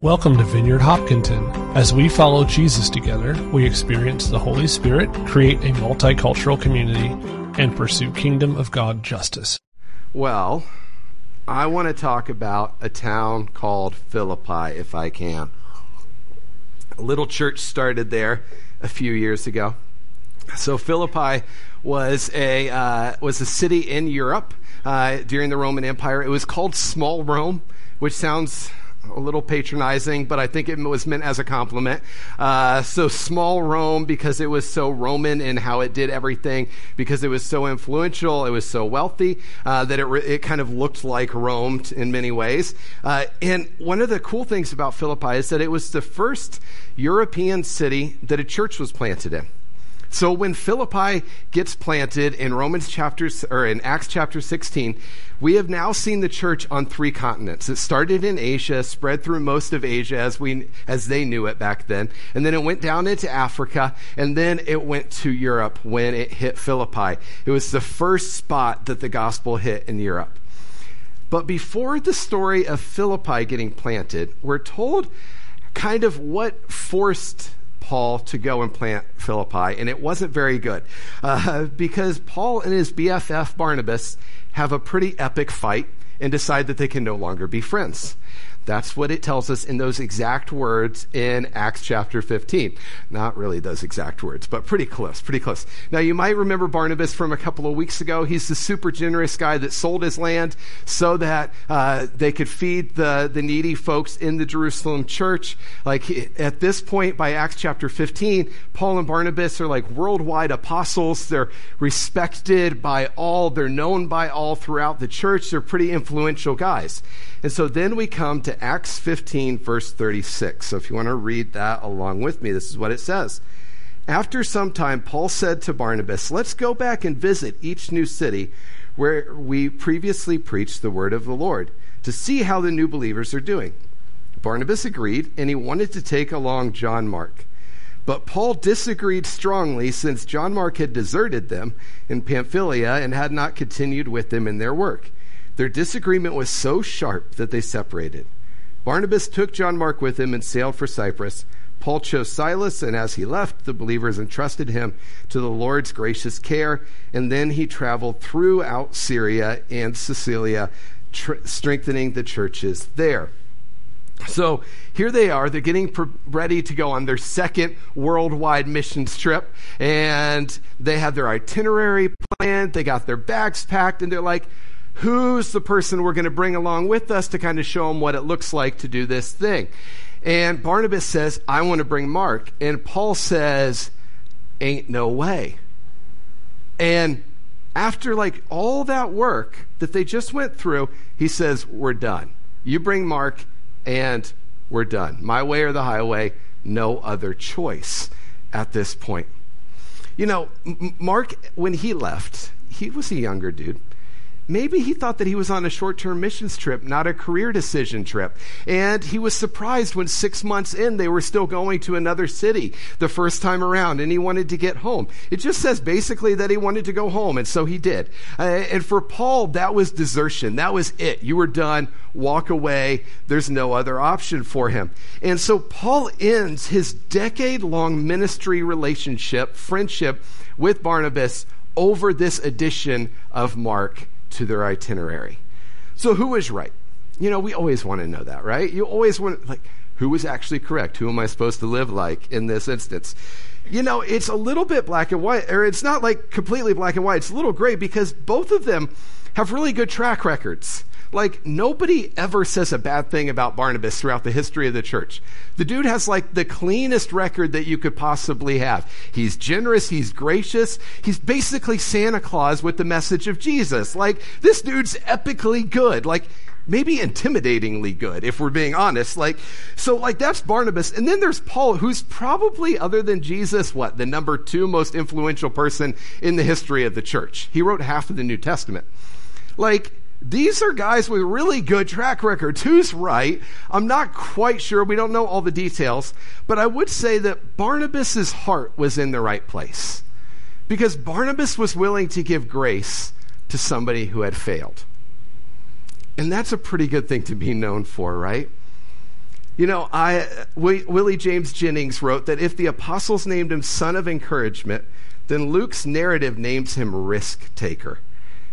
Welcome to Vineyard Hopkinton. As we follow Jesus together, we experience the Holy Spirit, create a multicultural community, and pursue kingdom of God justice. Well, I want to talk about a town called Philippi, if I can. A little church started there a few years ago. So Philippi was a uh, was a city in Europe uh, during the Roman Empire. It was called Small Rome, which sounds a little patronizing, but I think it was meant as a compliment. Uh, so small Rome because it was so Roman in how it did everything, because it was so influential, it was so wealthy uh, that it, re- it kind of looked like Rome t- in many ways. Uh, and one of the cool things about Philippi is that it was the first European city that a church was planted in. So when Philippi gets planted in Romans chapter or in Acts chapter 16, we have now seen the church on three continents. It started in Asia, spread through most of Asia as we as they knew it back then, and then it went down into Africa, and then it went to Europe when it hit Philippi. It was the first spot that the gospel hit in Europe. But before the story of Philippi getting planted, we're told kind of what forced Paul to go and plant Philippi, and it wasn't very good uh, because Paul and his BFF Barnabas have a pretty epic fight and decide that they can no longer be friends. That's what it tells us in those exact words in Acts chapter 15. Not really those exact words, but pretty close, pretty close. Now, you might remember Barnabas from a couple of weeks ago. He's the super generous guy that sold his land so that uh, they could feed the, the needy folks in the Jerusalem church. Like at this point, by Acts chapter 15, Paul and Barnabas are like worldwide apostles. They're respected by all, they're known by all throughout the church. They're pretty influential guys. And so then we come to Acts 15, verse 36. So if you want to read that along with me, this is what it says. After some time, Paul said to Barnabas, Let's go back and visit each new city where we previously preached the word of the Lord to see how the new believers are doing. Barnabas agreed, and he wanted to take along John Mark. But Paul disagreed strongly since John Mark had deserted them in Pamphylia and had not continued with them in their work. Their disagreement was so sharp that they separated. Barnabas took John Mark with him and sailed for Cyprus. Paul chose Silas, and as he left, the believers entrusted him to the Lord's gracious care. And then he traveled throughout Syria and Cilicia, tr- strengthening the churches there. So here they are. They're getting ready to go on their second worldwide missions trip. And they have their itinerary planned. They got their bags packed. And they're like, who's the person we're going to bring along with us to kind of show them what it looks like to do this thing. And Barnabas says, I want to bring Mark. And Paul says, Ain't no way. And after like all that work that they just went through, he says, We're done. You bring Mark, and we're done. My way or the highway, no other choice at this point. You know, Mark, when he left, he was a younger dude maybe he thought that he was on a short term missions trip, not a career decision trip. And he was surprised when six months in they were still going to another city the first time around and he wanted to get home. It just says basically that he wanted to go home, and so he did. Uh, and for Paul, that was desertion. That was it. You were done. Walk away. There's no other option for him. And so Paul ends his decade long ministry relationship, friendship with Barnabas over this edition of Mark to their itinerary. So, who is right? You know, we always want to know that, right? You always want, like, who was actually correct? Who am I supposed to live like in this instance? You know, it's a little bit black and white, or it's not like completely black and white. It's a little gray because both of them have really good track records. Like, nobody ever says a bad thing about Barnabas throughout the history of the church. The dude has like the cleanest record that you could possibly have. He's generous, he's gracious, he's basically Santa Claus with the message of Jesus. Like, this dude's epically good. Like, maybe intimidatingly good, if we're being honest. Like, so like that's Barnabas. And then there's Paul, who's probably, other than Jesus, what, the number two most influential person in the history of the church. He wrote half of the New Testament. Like, these are guys with really good track records. Who's right? I'm not quite sure. We don't know all the details. But I would say that Barnabas' heart was in the right place. Because Barnabas was willing to give grace to somebody who had failed. And that's a pretty good thing to be known for, right? You know, I, Willie James Jennings wrote that if the apostles named him son of encouragement, then Luke's narrative names him risk taker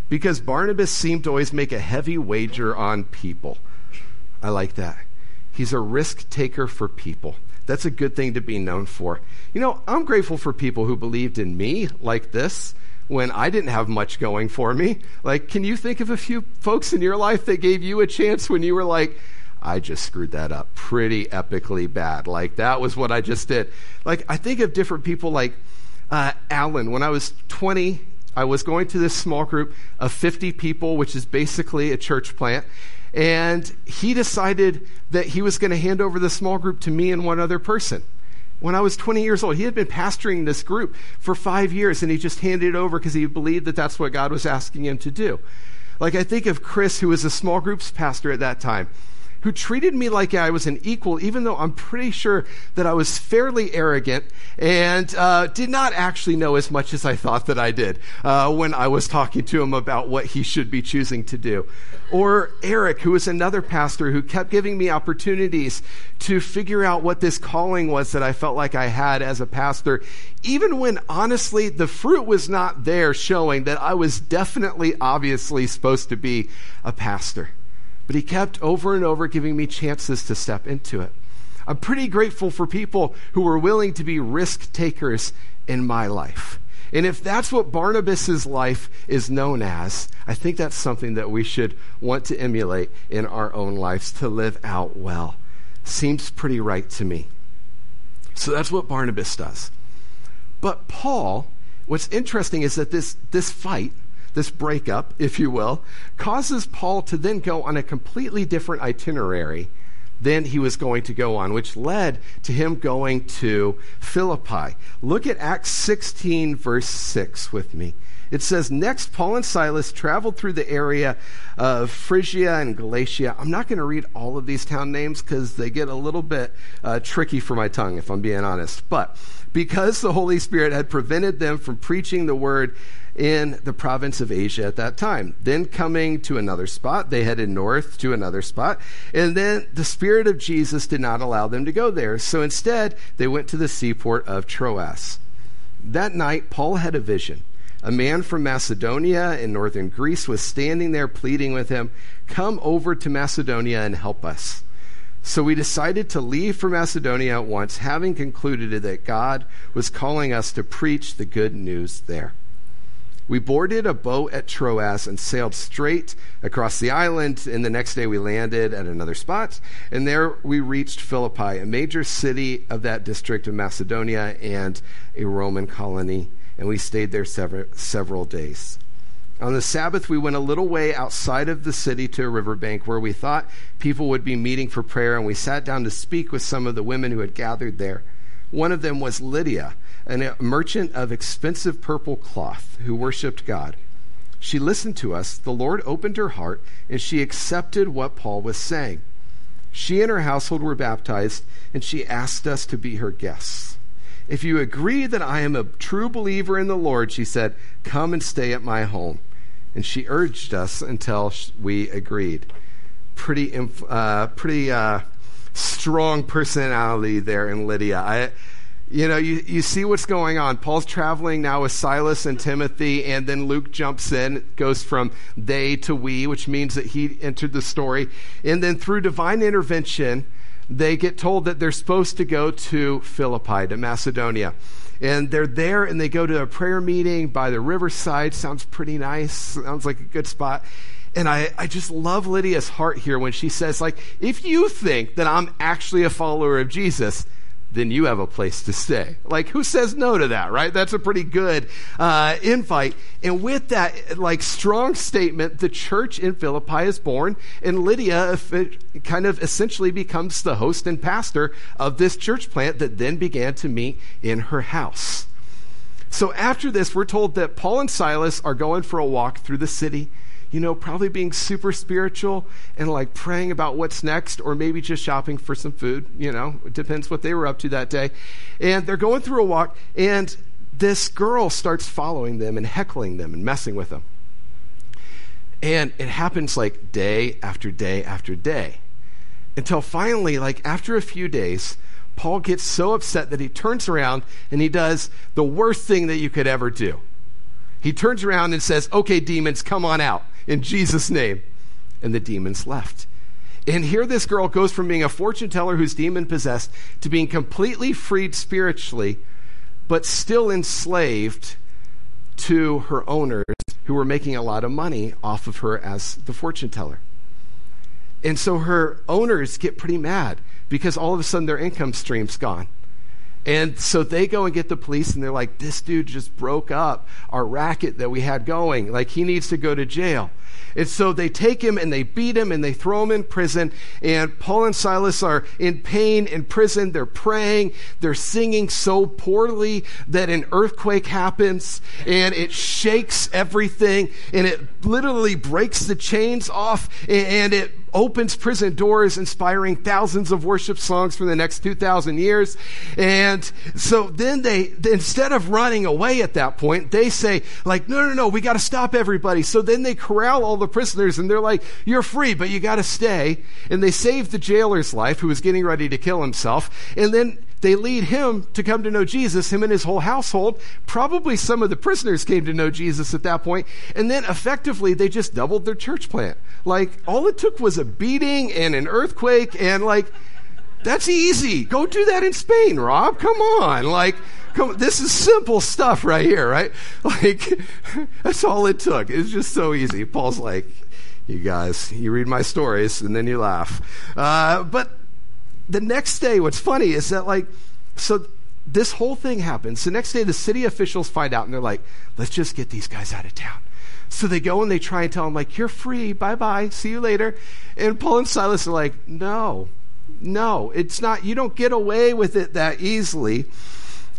because Barnabas seemed to always make a heavy wager on people. I like that. He's a risk taker for people. That's a good thing to be known for. You know, I'm grateful for people who believed in me like this when I didn't have much going for me. Like, can you think of a few folks in your life that gave you a chance when you were like, I just screwed that up pretty epically bad. Like that was what I just did. Like I think of different people like uh, Alan. When I was 20, I was going to this small group of 50 people, which is basically a church plant. And he decided that he was going to hand over the small group to me and one other person. When I was 20 years old, he had been pastoring this group for five years, and he just handed it over because he believed that that's what God was asking him to do. Like I think of Chris, who was a small groups pastor at that time who treated me like I was an equal, even though I'm pretty sure that I was fairly arrogant and uh, did not actually know as much as I thought that I did uh, when I was talking to him about what he should be choosing to do. Or Eric, who was another pastor who kept giving me opportunities to figure out what this calling was that I felt like I had as a pastor, even when honestly the fruit was not there showing that I was definitely, obviously supposed to be a pastor. But he kept over and over giving me chances to step into it. I'm pretty grateful for people who were willing to be risk takers in my life. And if that's what Barnabas' life is known as, I think that's something that we should want to emulate in our own lives to live out well. Seems pretty right to me. So that's what Barnabas does. But Paul, what's interesting is that this, this fight, this breakup, if you will, causes Paul to then go on a completely different itinerary than he was going to go on, which led to him going to Philippi. Look at Acts 16, verse 6 with me. It says, Next, Paul and Silas traveled through the area of Phrygia and Galatia. I'm not going to read all of these town names because they get a little bit uh, tricky for my tongue, if I'm being honest. But because the Holy Spirit had prevented them from preaching the word in the province of Asia at that time. Then coming to another spot, they headed north to another spot. And then the Spirit of Jesus did not allow them to go there. So instead, they went to the seaport of Troas. That night, Paul had a vision. A man from Macedonia in northern Greece was standing there pleading with him, Come over to Macedonia and help us. So we decided to leave for Macedonia at once, having concluded that God was calling us to preach the good news there. We boarded a boat at Troas and sailed straight across the island. And the next day we landed at another spot. And there we reached Philippi, a major city of that district of Macedonia and a Roman colony. And we stayed there several, several days. On the Sabbath, we went a little way outside of the city to a riverbank where we thought people would be meeting for prayer. And we sat down to speak with some of the women who had gathered there. One of them was Lydia a merchant of expensive purple cloth who worshiped God. She listened to us. The Lord opened her heart, and she accepted what Paul was saying. She and her household were baptized, and she asked us to be her guests. If you agree that I am a true believer in the Lord, she said, come and stay at my home. And she urged us until we agreed. Pretty, uh, pretty uh, strong personality there in Lydia. I, you know, you, you see what's going on. Paul's traveling now with Silas and Timothy, and then Luke jumps in, goes from they to we, which means that he entered the story. And then through divine intervention, they get told that they're supposed to go to Philippi, to Macedonia. And they're there and they go to a prayer meeting by the riverside. Sounds pretty nice. Sounds like a good spot. And I, I just love Lydia's heart here when she says, like, if you think that I'm actually a follower of Jesus, then you have a place to stay. Like, who says no to that, right? That's a pretty good uh, invite. And with that, like, strong statement, the church in Philippi is born, and Lydia kind of essentially becomes the host and pastor of this church plant that then began to meet in her house. So after this, we're told that Paul and Silas are going for a walk through the city you know, probably being super spiritual and like praying about what's next, or maybe just shopping for some food. You know, it depends what they were up to that day. And they're going through a walk, and this girl starts following them and heckling them and messing with them. And it happens like day after day after day. Until finally, like after a few days, Paul gets so upset that he turns around and he does the worst thing that you could ever do. He turns around and says, Okay, demons, come on out in Jesus' name. And the demons left. And here this girl goes from being a fortune teller who's demon possessed to being completely freed spiritually, but still enslaved to her owners who were making a lot of money off of her as the fortune teller. And so her owners get pretty mad because all of a sudden their income stream's gone. And so they go and get the police and they're like, this dude just broke up our racket that we had going. Like, he needs to go to jail. And so they take him and they beat him and they throw him in prison. And Paul and Silas are in pain in prison. They're praying. They're singing so poorly that an earthquake happens and it shakes everything and it literally breaks the chains off and it opens prison doors, inspiring thousands of worship songs for the next 2,000 years. And so then they, instead of running away at that point, they say, like, no, no, no, we got to stop everybody. So then they corral all the prisoners and they're like, you're free, but you got to stay. And they save the jailer's life, who was getting ready to kill himself. And then they lead him to come to know Jesus, him and his whole household. Probably some of the prisoners came to know Jesus at that point, and then effectively they just doubled their church plant. Like all it took was a beating and an earthquake, and like that's easy. Go do that in Spain, Rob. Come on, like. Come, this is simple stuff right here, right? Like, that's all it took. It's just so easy. Paul's like, you guys, you read my stories and then you laugh. Uh, but the next day, what's funny is that, like, so this whole thing happens. The next day, the city officials find out and they're like, let's just get these guys out of town. So they go and they try and tell them, like, you're free. Bye bye. See you later. And Paul and Silas are like, no, no, it's not. You don't get away with it that easily.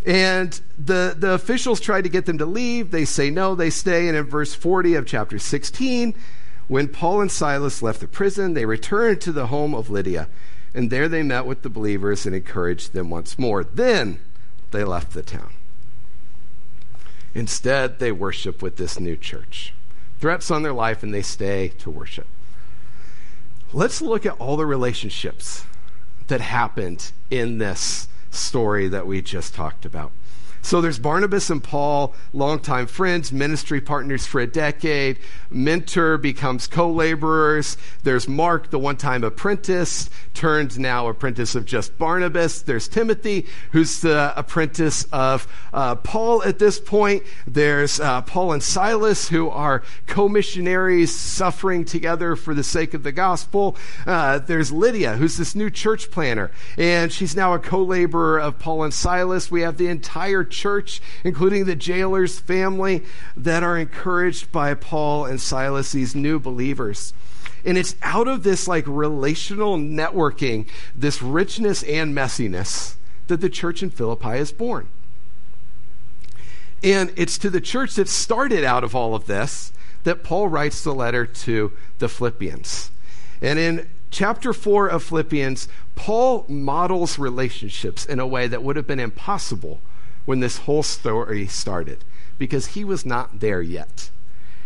And the, the officials try to get them to leave. They say no, they stay. And in verse 40 of chapter 16, when Paul and Silas left the prison, they returned to the home of Lydia and there they met with the believers and encouraged them once more. Then they left the town. Instead, they worship with this new church. Threats on their life, and they stay to worship. Let's look at all the relationships that happened in this story that we just talked about. So there's Barnabas and Paul, longtime friends, ministry partners for a decade. Mentor becomes co laborers. There's Mark, the one time apprentice, turned now apprentice of just Barnabas. There's Timothy, who's the apprentice of uh, Paul at this point. There's uh, Paul and Silas, who are co missionaries suffering together for the sake of the gospel. Uh, there's Lydia, who's this new church planner, and she's now a co laborer of Paul and Silas. We have the entire church, including the jailer's family, that are encouraged by Paul and Silas, these new believers. And it's out of this like relational networking, this richness and messiness, that the church in Philippi is born. And it's to the church that started out of all of this that Paul writes the letter to the Philippians. And in chapter 4 of Philippians, Paul models relationships in a way that would have been impossible when this whole story started because he was not there yet.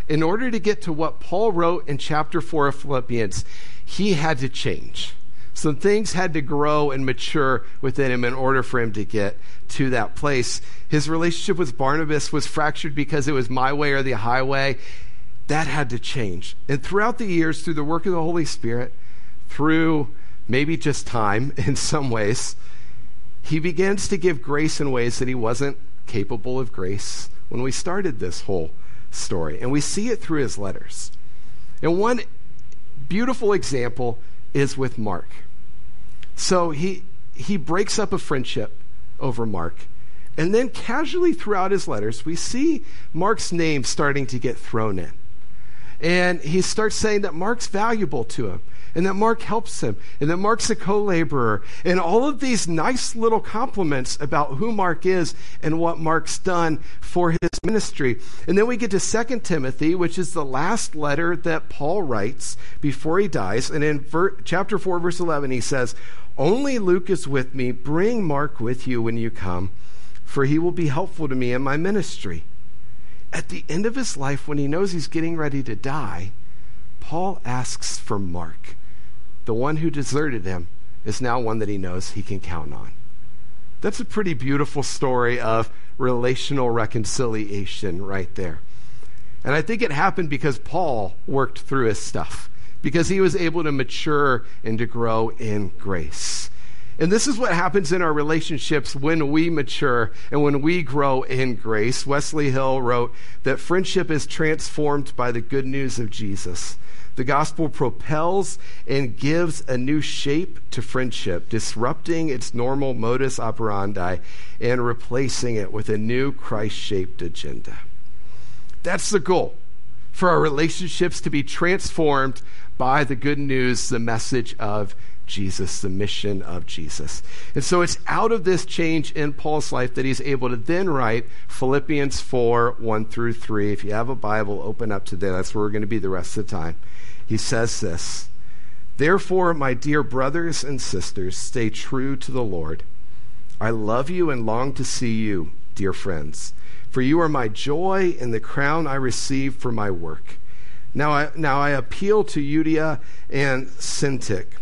In order to get to what Paul wrote in chapter 4 of Philippians, he had to change. Some things had to grow and mature within him in order for him to get to that place. His relationship with Barnabas was fractured because it was my way or the highway. That had to change. And throughout the years, through the work of the Holy Spirit, through maybe just time in some ways, he begins to give grace in ways that he wasn't capable of grace when we started this whole story. And we see it through his letters. And one beautiful example is with Mark. So he, he breaks up a friendship over Mark. And then, casually throughout his letters, we see Mark's name starting to get thrown in. And he starts saying that Mark's valuable to him and that Mark helps him, and that Mark's a co laborer, and all of these nice little compliments about who Mark is and what Mark's done for his ministry. And then we get to 2 Timothy, which is the last letter that Paul writes before he dies. And in ver- chapter 4, verse 11, he says, Only Luke is with me. Bring Mark with you when you come, for he will be helpful to me in my ministry. At the end of his life, when he knows he's getting ready to die, Paul asks for Mark the one who deserted him is now one that he knows he can count on. That's a pretty beautiful story of relational reconciliation right there. And I think it happened because Paul worked through his stuff, because he was able to mature and to grow in grace. And this is what happens in our relationships when we mature and when we grow in grace. Wesley Hill wrote that friendship is transformed by the good news of Jesus. The gospel propels and gives a new shape to friendship, disrupting its normal modus operandi and replacing it with a new Christ shaped agenda. That's the goal for our relationships to be transformed by the good news, the message of Jesus, the mission of Jesus. And so it's out of this change in Paul's life that he's able to then write Philippians 4 1 through 3. If you have a Bible, open up to there. That's where we're going to be the rest of the time. He says this Therefore, my dear brothers and sisters, stay true to the Lord. I love you and long to see you, dear friends, for you are my joy and the crown I receive for my work. Now I, now I appeal to Euodia and Syntyche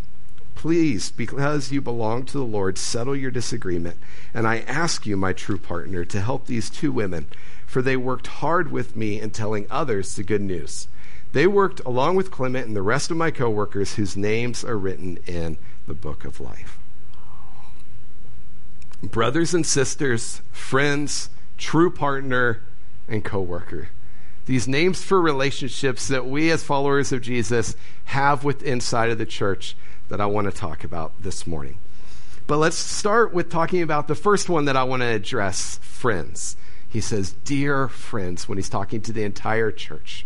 Please, because you belong to the Lord, settle your disagreement. And I ask you, my true partner, to help these two women, for they worked hard with me in telling others the good news. They worked along with Clement and the rest of my coworkers whose names are written in the book of life. Brothers and sisters, friends, true partner, and coworker. These names for relationships that we as followers of Jesus have with inside of the church that I want to talk about this morning. But let's start with talking about the first one that I want to address friends. He says, Dear friends, when he's talking to the entire church.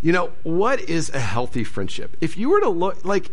You know, what is a healthy friendship? If you were to look, like,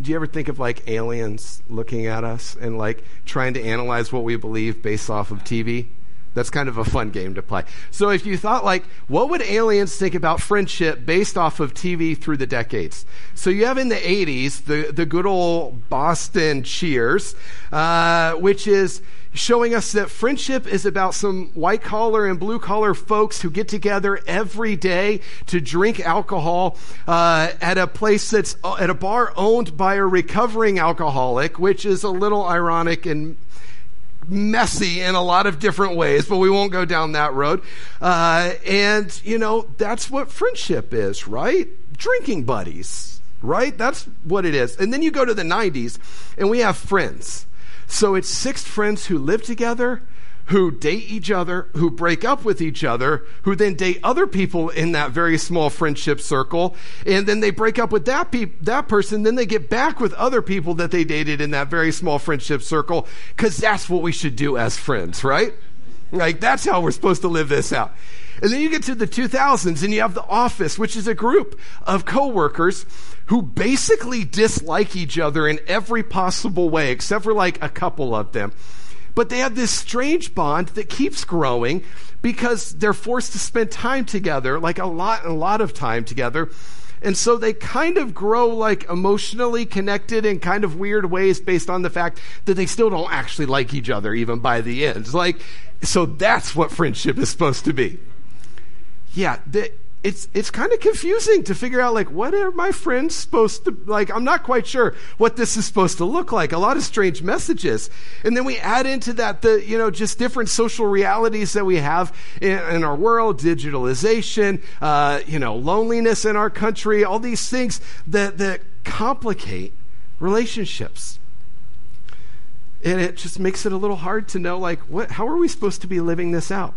do you ever think of like aliens looking at us and like trying to analyze what we believe based off of TV? That's kind of a fun game to play. So if you thought like, what would aliens think about friendship based off of TV through the decades? So you have in the 80s the, the good old Boston Cheers, uh, which is showing us that friendship is about some white collar and blue collar folks who get together every day to drink alcohol uh, at a place that's at a bar owned by a recovering alcoholic, which is a little ironic and messy in a lot of different ways, but we won't go down that road. Uh, and, you know, that's what friendship is, right? Drinking buddies, right? That's what it is. And then you go to the 90s, and we have friends. So it's six friends who live together who date each other, who break up with each other, who then date other people in that very small friendship circle, and then they break up with that pe- that person, then they get back with other people that they dated in that very small friendship circle, because that's what we should do as friends, right? Like that's how we're supposed to live this out. And then you get to the 2000s and you have The Office, which is a group of coworkers who basically dislike each other in every possible way, except for like a couple of them. But they have this strange bond that keeps growing because they're forced to spend time together, like a lot, a lot of time together. And so they kind of grow like emotionally connected in kind of weird ways based on the fact that they still don't actually like each other even by the end. Like, so that's what friendship is supposed to be. Yeah, the, it's it's kind of confusing to figure out like what are my friends supposed to like i'm not quite sure what this is supposed to look like. A lot of strange messages. And then we add into that the you know just different social realities that we have in, in our world digitalization uh, you know loneliness in our country all these things that that complicate relationships. And it just makes it a little hard to know like what how are we supposed to be living this out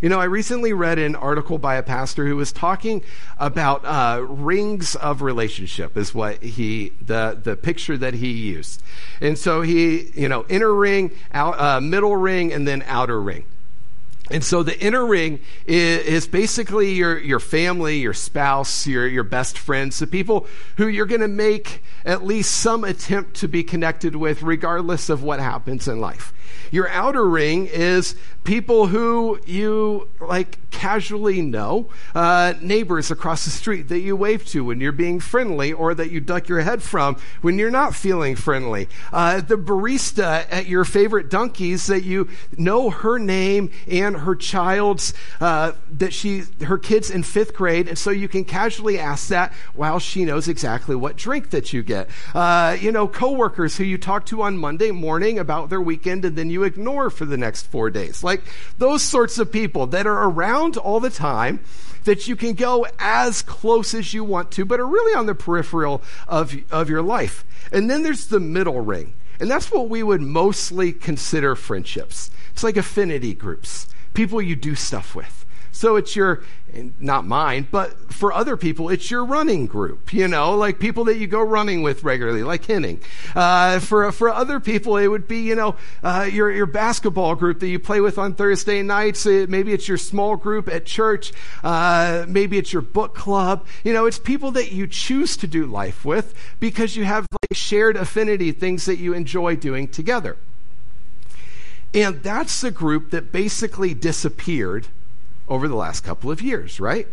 you know, I recently read an article by a pastor who was talking about uh, rings of relationship, is what he the the picture that he used, and so he you know inner ring, out, uh, middle ring, and then outer ring. And so the inner ring is, is, basically your, your family, your spouse, your, your best friends, the people who you're going to make at least some attempt to be connected with, regardless of what happens in life. Your outer ring is people who you like casually know, uh, neighbors across the street that you wave to when you're being friendly or that you duck your head from when you're not feeling friendly. Uh, the barista at your favorite Dunkies that you know her name and her child's, uh, that she, her kid's in fifth grade, and so you can casually ask that while she knows exactly what drink that you get. Uh, you know, coworkers who you talk to on Monday morning about their weekend and then you ignore for the next four days. Like those sorts of people that are around all the time that you can go as close as you want to, but are really on the peripheral of, of your life. And then there's the middle ring. And that's what we would mostly consider friendships. It's like affinity groups, people you do stuff with. So it's your, not mine, but for other people, it's your running group, you know, like people that you go running with regularly, like Henning. Uh, for, for other people, it would be, you know, uh, your, your basketball group that you play with on Thursday nights. It, maybe it's your small group at church. Uh, maybe it's your book club. You know, it's people that you choose to do life with because you have like shared affinity, things that you enjoy doing together. And that's the group that basically disappeared over the last couple of years, right?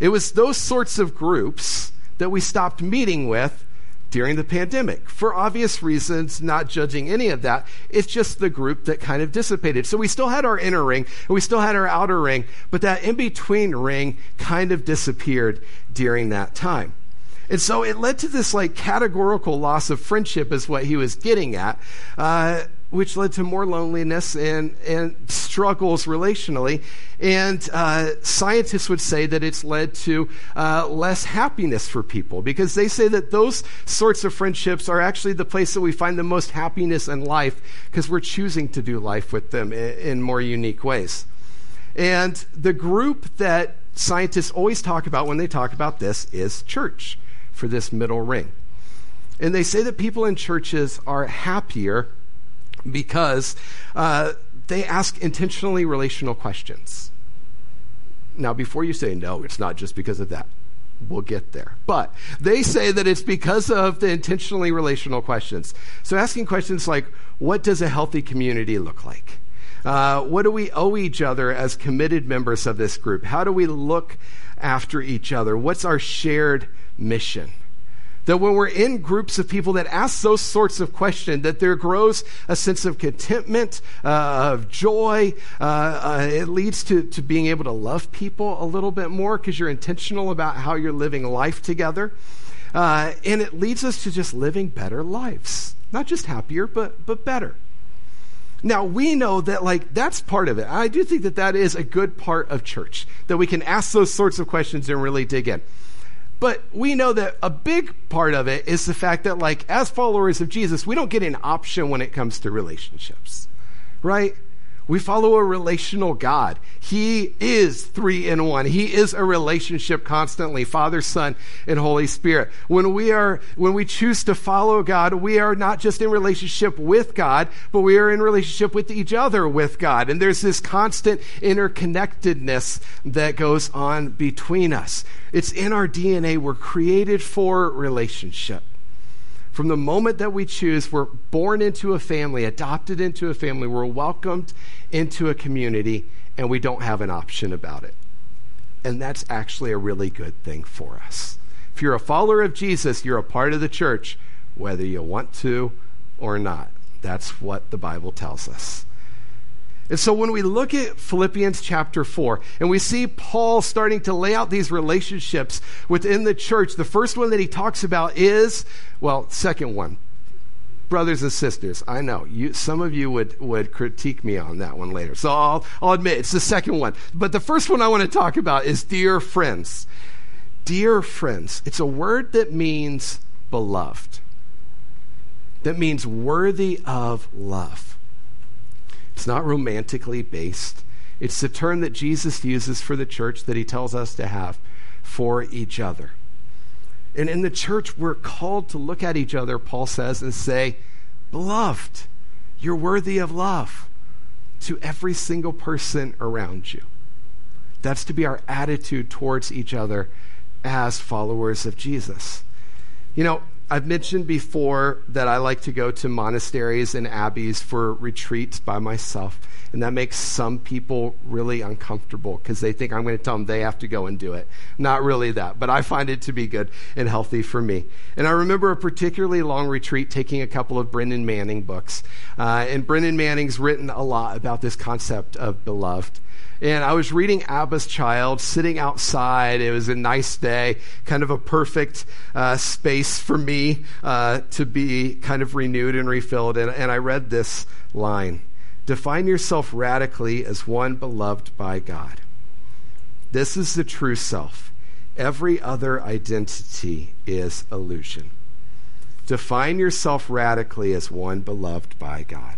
It was those sorts of groups that we stopped meeting with during the pandemic. For obvious reasons, not judging any of that, it's just the group that kind of dissipated. So we still had our inner ring and we still had our outer ring, but that in between ring kind of disappeared during that time. And so it led to this like categorical loss of friendship, is what he was getting at. Uh, which led to more loneliness and, and struggles relationally. And uh, scientists would say that it's led to uh, less happiness for people because they say that those sorts of friendships are actually the place that we find the most happiness in life because we're choosing to do life with them in, in more unique ways. And the group that scientists always talk about when they talk about this is church for this middle ring. And they say that people in churches are happier because uh, they ask intentionally relational questions. Now, before you say no, it's not just because of that. We'll get there. But they say that it's because of the intentionally relational questions. So, asking questions like, what does a healthy community look like? Uh, what do we owe each other as committed members of this group? How do we look after each other? What's our shared mission? That when we're in groups of people that ask those sorts of questions, that there grows a sense of contentment, uh, of joy. Uh, uh, it leads to, to being able to love people a little bit more because you're intentional about how you're living life together. Uh, and it leads us to just living better lives. Not just happier, but, but better. Now, we know that, like, that's part of it. I do think that that is a good part of church, that we can ask those sorts of questions and really dig in. But we know that a big part of it is the fact that, like, as followers of Jesus, we don't get an option when it comes to relationships, right? We follow a relational God. He is three in one. He is a relationship constantly, Father, Son, and Holy Spirit. When we are, when we choose to follow God, we are not just in relationship with God, but we are in relationship with each other with God. And there's this constant interconnectedness that goes on between us. It's in our DNA. We're created for relationship. From the moment that we choose, we're born into a family, adopted into a family, we're welcomed into a community, and we don't have an option about it. And that's actually a really good thing for us. If you're a follower of Jesus, you're a part of the church, whether you want to or not. That's what the Bible tells us. And so when we look at Philippians chapter 4 and we see Paul starting to lay out these relationships within the church, the first one that he talks about is, well, second one. Brothers and sisters, I know you, some of you would, would critique me on that one later. So I'll, I'll admit it's the second one. But the first one I want to talk about is dear friends. Dear friends. It's a word that means beloved, that means worthy of love. It's not romantically based. It's the term that Jesus uses for the church that he tells us to have for each other. And in the church, we're called to look at each other, Paul says, and say, Beloved, you're worthy of love to every single person around you. That's to be our attitude towards each other as followers of Jesus. You know, I've mentioned before that I like to go to monasteries and abbeys for retreats by myself. And that makes some people really uncomfortable because they think I'm going to tell them they have to go and do it. Not really that, but I find it to be good and healthy for me. And I remember a particularly long retreat taking a couple of Brennan Manning books. Uh, and Brennan Manning's written a lot about this concept of beloved. And I was reading Abba's Child, sitting outside. It was a nice day, kind of a perfect uh, space for me uh, to be kind of renewed and refilled. And, and I read this line Define yourself radically as one beloved by God. This is the true self. Every other identity is illusion. Define yourself radically as one beloved by God.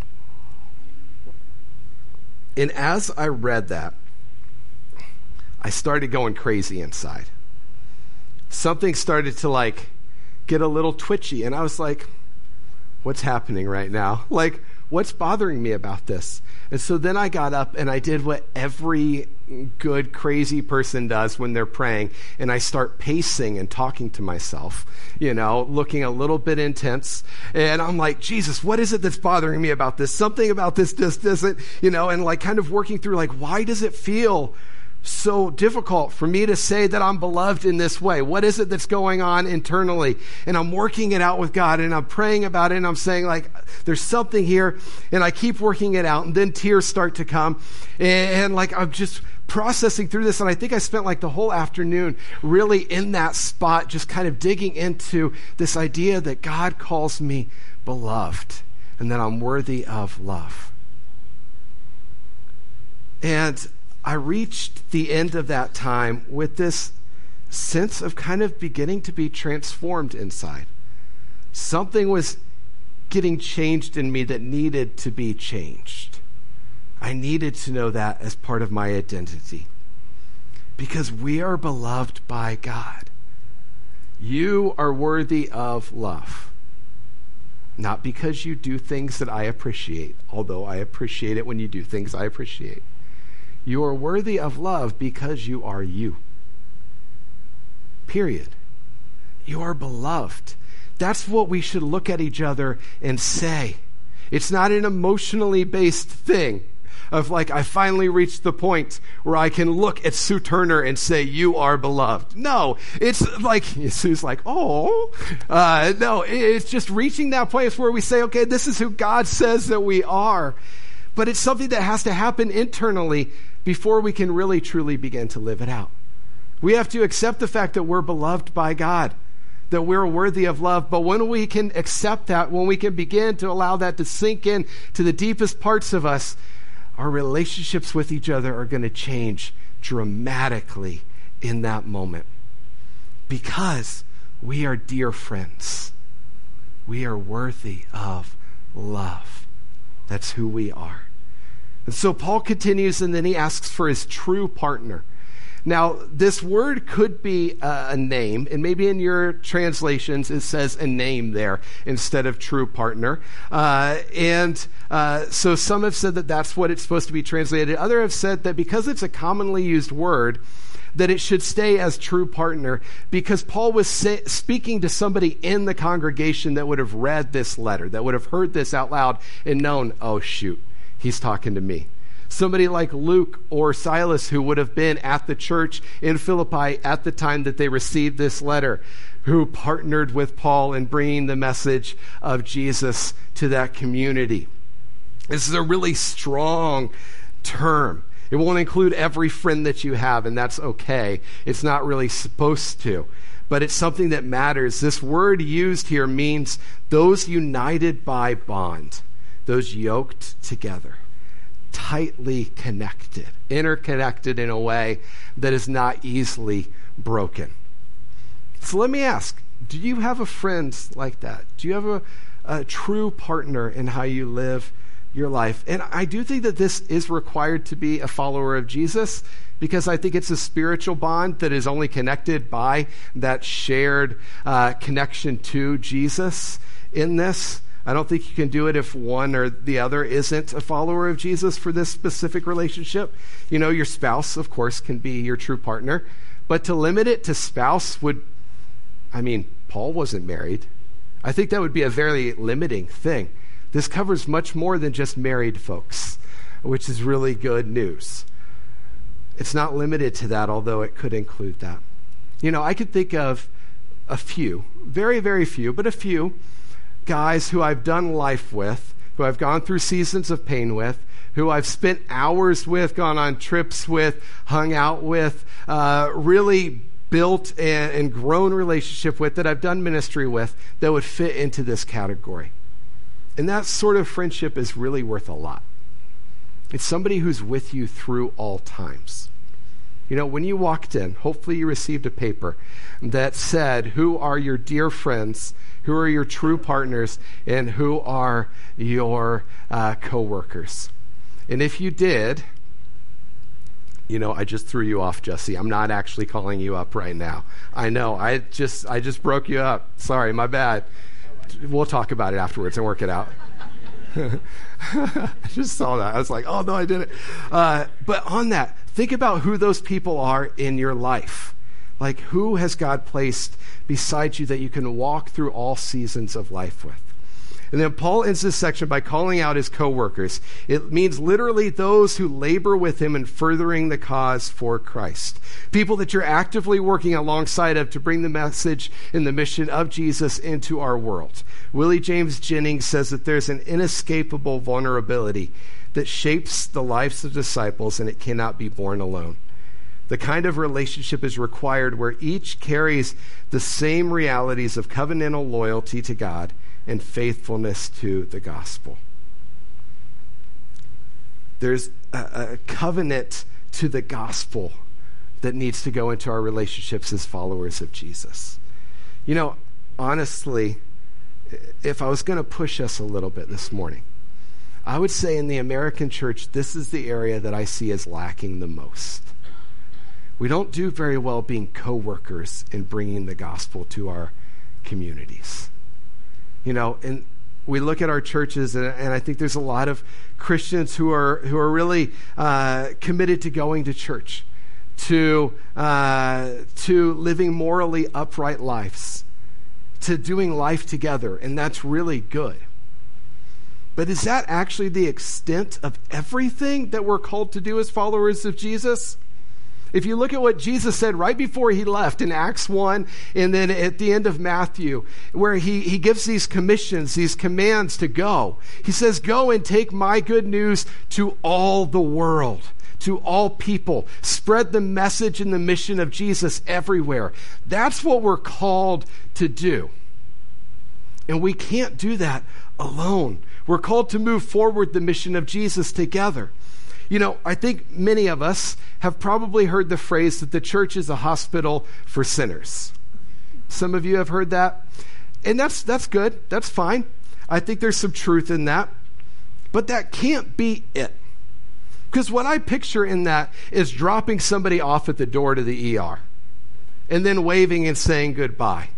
And as I read that, I started going crazy inside. Something started to like get a little twitchy, and I was like, what's happening right now? Like, what's bothering me about this? And so then I got up and I did what every good, crazy person does when they're praying. And I start pacing and talking to myself, you know, looking a little bit intense. And I'm like, Jesus, what is it that's bothering me about this? Something about this just isn't, you know, and like kind of working through, like, why does it feel so difficult for me to say that I'm beloved in this way? What is it that's going on internally? And I'm working it out with God and I'm praying about it and I'm saying, like, there's something here. And I keep working it out. And then tears start to come. And, and like, I'm just processing through this. And I think I spent like the whole afternoon really in that spot, just kind of digging into this idea that God calls me beloved and that I'm worthy of love. And I reached the end of that time with this sense of kind of beginning to be transformed inside. Something was getting changed in me that needed to be changed. I needed to know that as part of my identity. Because we are beloved by God. You are worthy of love. Not because you do things that I appreciate, although I appreciate it when you do things I appreciate you are worthy of love because you are you. Period. You are beloved. That's what we should look at each other and say. It's not an emotionally based thing of like, I finally reached the point where I can look at Sue Turner and say, You are beloved. No, it's like, Sue's like, Oh, uh, no, it's just reaching that place where we say, Okay, this is who God says that we are. But it's something that has to happen internally before we can really truly begin to live it out. We have to accept the fact that we're beloved by God, that we're worthy of love. But when we can accept that, when we can begin to allow that to sink in to the deepest parts of us, our relationships with each other are going to change dramatically in that moment. Because we are dear friends. We are worthy of love. That's who we are. And so Paul continues and then he asks for his true partner. Now, this word could be a, name, and maybe in your translations it says a name there instead of true partner. Uh, and uh, so some have said that that's what it's supposed to be translated. Others have said that because it's a commonly used word, that it should stay as true partner because Paul was say, speaking to somebody in the congregation that would have read this letter, that would have heard this out loud and known, oh, shoot he's talking to me. Somebody like Luke or Silas, who would have been at the church in Philippi at the time that they received this letter, who partnered with Paul in bringing the message of Jesus to that community. This is a really strong term. It won't include every friend that you have, and that's okay. It's not really supposed to, but it's something that matters. This word used here means those united by bond those yoked together, tightly connected, interconnected in a way that is not easily broken. So let me ask do you have a friend like that? Do you have a, a true partner in how you live your life? And I do think that this is required to be a follower of Jesus because I think it's a spiritual bond that is only connected by that shared uh, connection to Jesus in this. I don't think you can do it if one or the other isn't a follower of Jesus for this specific relationship. You know, your spouse, of course, can be your true partner, but to limit it to spouse would, I mean, Paul wasn't married. I think that would be a very limiting thing. This covers much more than just married folks, which is really good news. It's not limited to that, although it could include that. You know, I could think of a few, very, very few, but a few guys who I've done life with, who I've gone through seasons of pain with, who I've spent hours with, gone on trips with, hung out with, uh, really built and, and grown relationship with, that I've done ministry with, that would fit into this category. And that sort of friendship is really worth a lot. It's somebody who's with you through all times. You know, when you walked in, hopefully you received a paper that said, Who are your dear friends? Who are your true partners? And who are your uh, coworkers? And if you did, you know, I just threw you off, Jesse. I'm not actually calling you up right now. I know. I just I just broke you up. Sorry, my bad. We'll talk about it afterwards and work it out. I just saw that. I was like, oh, no, I didn't. Uh, but on that, think about who those people are in your life. Like, who has God placed beside you that you can walk through all seasons of life with? And then Paul ends this section by calling out his coworkers. It means literally those who labor with him in furthering the cause for Christ. People that you're actively working alongside of to bring the message and the mission of Jesus into our world. Willie James Jennings says that there's an inescapable vulnerability that shapes the lives of disciples and it cannot be borne alone. The kind of relationship is required where each carries the same realities of covenantal loyalty to God and faithfulness to the gospel. There's a, a covenant to the gospel that needs to go into our relationships as followers of Jesus. You know, honestly, if I was going to push us a little bit this morning, I would say in the American church, this is the area that I see as lacking the most. We don't do very well being co workers in bringing the gospel to our communities. You know, and we look at our churches, and, and, I think there's a lot of Christians who are who are really uh, committed to going to church, to uh, to living morally upright lives, to doing life together, and that's really good. But is that actually the extent of everything that we're called to do as followers of Jesus? If you look at what Jesus said right before he left in Acts 1 and then at the end of Matthew, where he, he gives these commissions, these commands to go, he says, Go and take my good news to all the world to all people. Spread the message and the mission of Jesus everywhere. That's what we're called to do. And we can't do that alone. We're called to move forward the mission of Jesus together. You know, I think many of us have probably heard the phrase that the church is a hospital for sinners. Some of you have heard that. And that's, that's good. That's fine. I think there's some truth in that. But that can't be it. Because what I picture in that is dropping somebody off at the door to the ER and then waving and saying goodbye.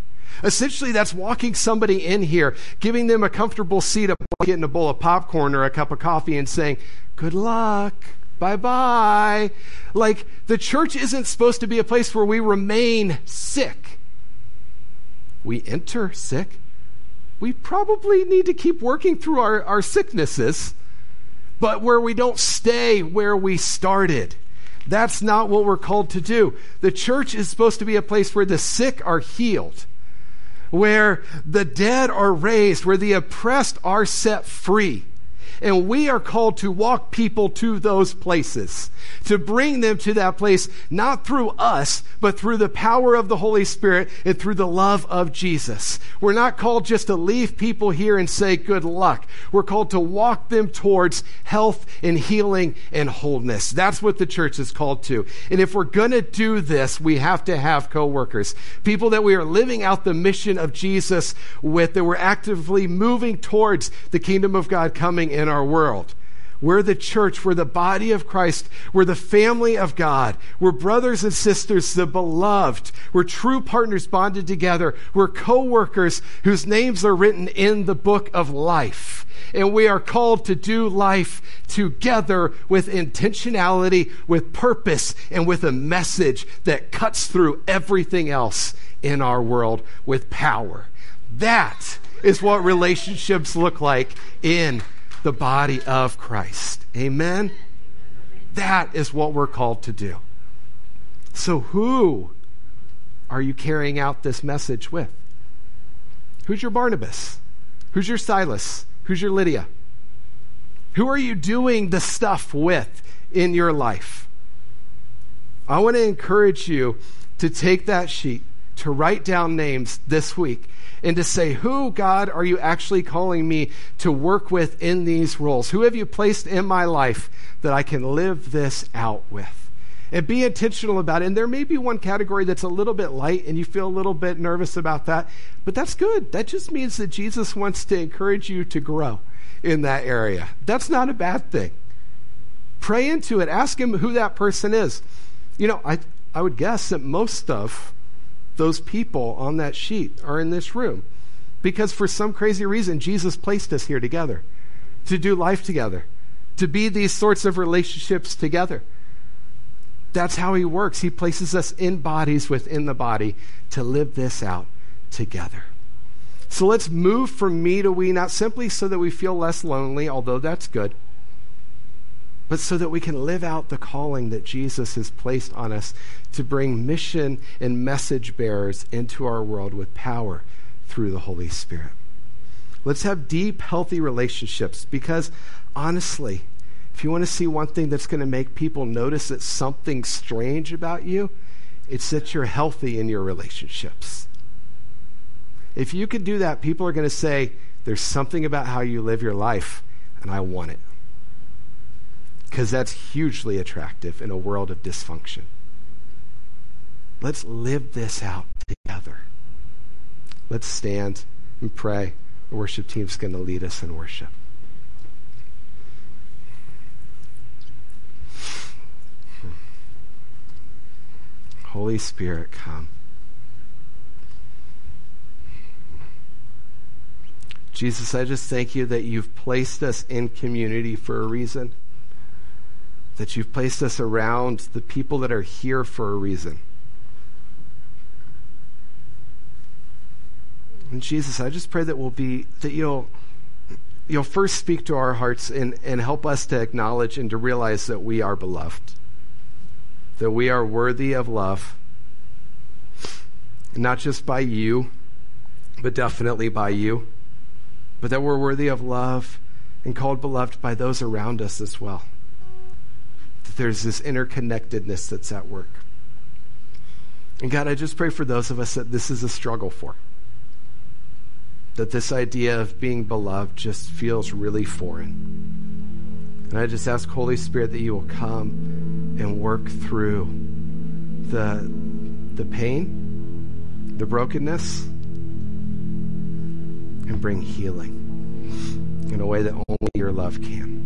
Essentially, that's walking somebody in here, giving them a comfortable seat, getting a bowl of popcorn or a cup of coffee, and saying, Good luck. Bye bye. Like, the church isn't supposed to be a place where we remain sick. We enter sick. We probably need to keep working through our, our sicknesses, but where we don't stay where we started. That's not what we're called to do. The church is supposed to be a place where the sick are healed, where the dead are raised, where the oppressed are set free. And we are called to walk people to those places, to bring them to that place, not through us, but through the power of the Holy Spirit and through the love of Jesus. We're not called just to leave people here and say good luck. We're called to walk them towards health and healing and wholeness. That's what the church is called to. And if we're going to do this, we have to have coworkers, people that we are living out the mission of Jesus with, that we're actively moving towards the kingdom of God coming in our world. We're the church. We're the body of Christ. We're the family of God. We're brothers and sisters, the beloved. We're true partners bonded together. We're co workers whose names are written in the book of life. And we are called to do life together with intentionality, with purpose, and with a message that cuts through everything else in our world with power. That is what relationships look like in the body of Christ. Amen? That is what we're called to do. So, who are you carrying out this message with? Who's your Barnabas? Who's your Silas? Who's your Lydia? Who are you doing the stuff with in your life? I want to encourage you to take that sheet, to write down names this week, and to say, Who, God, are you actually calling me to work with in these roles? Who have you placed in my life that I can live this out with? And be intentional about it. And there may be one category that's a little bit light and you feel a little bit nervous about that, but that's good. That just means that Jesus wants to encourage you to grow in that area. That's not a bad thing. Pray into it. Ask him who that person is. You know, I, I would guess that most of those people on that sheet are in this room because for some crazy reason, Jesus placed us here together to do life together, to be these sorts of relationships together. That's how he works. He places us in bodies within the body to live this out together. So let's move from me to we, not simply so that we feel less lonely, although that's good, but so that we can live out the calling that Jesus has placed on us to bring mission and message bearers into our world with power through the Holy Spirit. Let's have deep, healthy relationships because honestly, if you want to see one thing that's going to make people notice that something's strange about you, it's that you're healthy in your relationships. If you can do that, people are going to say, There's something about how you live your life, and I want it. Because that's hugely attractive in a world of dysfunction. Let's live this out together. Let's stand and pray. The worship team's going to lead us in worship. Holy Spirit, come. Jesus, I just thank you that you've placed us in community for a reason, that you've placed us around the people that are here for a reason. And Jesus, I just pray that we'll be that you'll you'll first speak to our hearts and, and help us to acknowledge and to realize that we are beloved. That we are worthy of love. Not just by you, but definitely by you but that we're worthy of love and called beloved by those around us as well. There's this interconnectedness that's at work. And God, I just pray for those of us that this is a struggle for. That this idea of being beloved just feels really foreign. And I just ask, Holy Spirit, that you will come and work through the, the pain, the brokenness, and bring healing in a way that only your love can.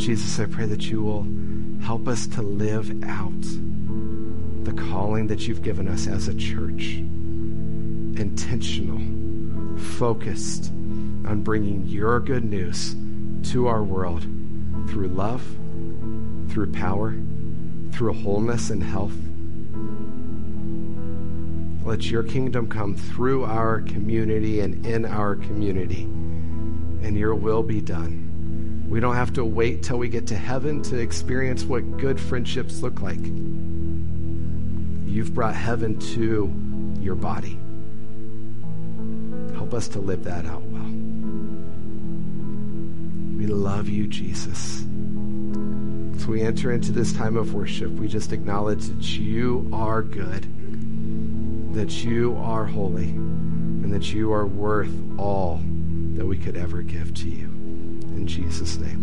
Jesus, I pray that you will help us to live out the calling that you've given us as a church. Intentional, focused on bringing your good news to our world through love, through power, through wholeness and health let your kingdom come through our community and in our community, and your will be done. We don't have to wait till we get to heaven to experience what good friendships look like. You've brought heaven to your body. Help us to live that out well. We love you, Jesus. As we enter into this time of worship, we just acknowledge that you are good that you are holy and that you are worth all that we could ever give to you. Jesus' name.